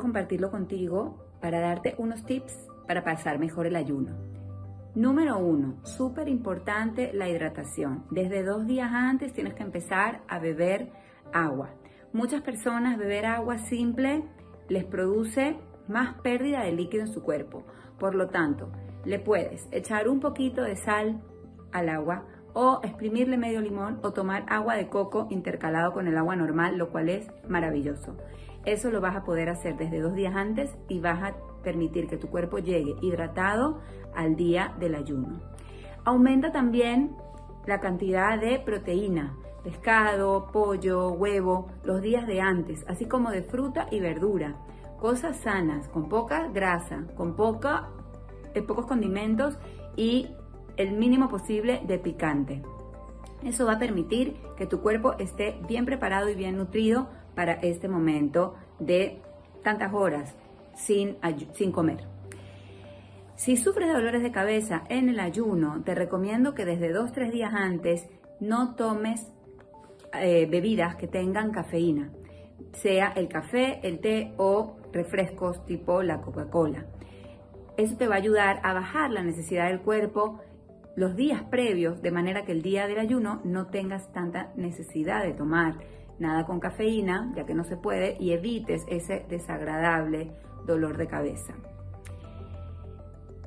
compartirlo contigo para darte unos tips para pasar mejor el ayuno. Número uno, súper importante la hidratación. Desde dos días antes tienes que empezar a beber agua. Muchas personas beber agua simple les produce más pérdida de líquido en su cuerpo. Por lo tanto, le puedes echar un poquito de sal al agua o exprimirle medio limón o tomar agua de coco intercalado con el agua normal, lo cual es maravilloso. Eso lo vas a poder hacer desde dos días antes y vas a permitir que tu cuerpo llegue hidratado al día del ayuno. Aumenta también la cantidad de proteína, pescado, pollo, huevo, los días de antes, así como de fruta y verdura. Cosas sanas, con poca grasa, con poca, eh, pocos condimentos y el mínimo posible de picante. Eso va a permitir que tu cuerpo esté bien preparado y bien nutrido para este momento de tantas horas sin, sin comer. Si sufres de dolores de cabeza en el ayuno, te recomiendo que desde 2-3 días antes no tomes eh, bebidas que tengan cafeína, sea el café, el té o refrescos tipo la Coca-Cola. Eso te va a ayudar a bajar la necesidad del cuerpo los días previos, de manera que el día del ayuno no tengas tanta necesidad de tomar nada con cafeína, ya que no se puede, y evites ese desagradable dolor de cabeza.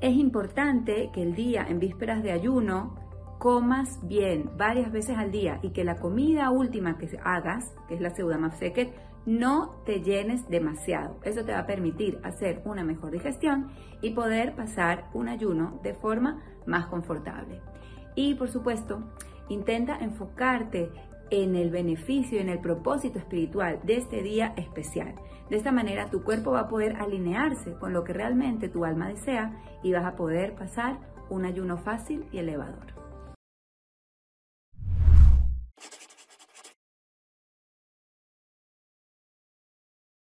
Es importante que el día en vísperas de ayuno comas bien varias veces al día y que la comida última que hagas, que es la pseudomafseket, no te llenes demasiado. Eso te va a permitir hacer una mejor digestión y poder pasar un ayuno de forma más confortable. Y por supuesto, intenta enfocarte en el beneficio, en el propósito espiritual de este día especial. De esta manera tu cuerpo va a poder alinearse con lo que realmente tu alma desea y vas a poder pasar un ayuno fácil y elevador.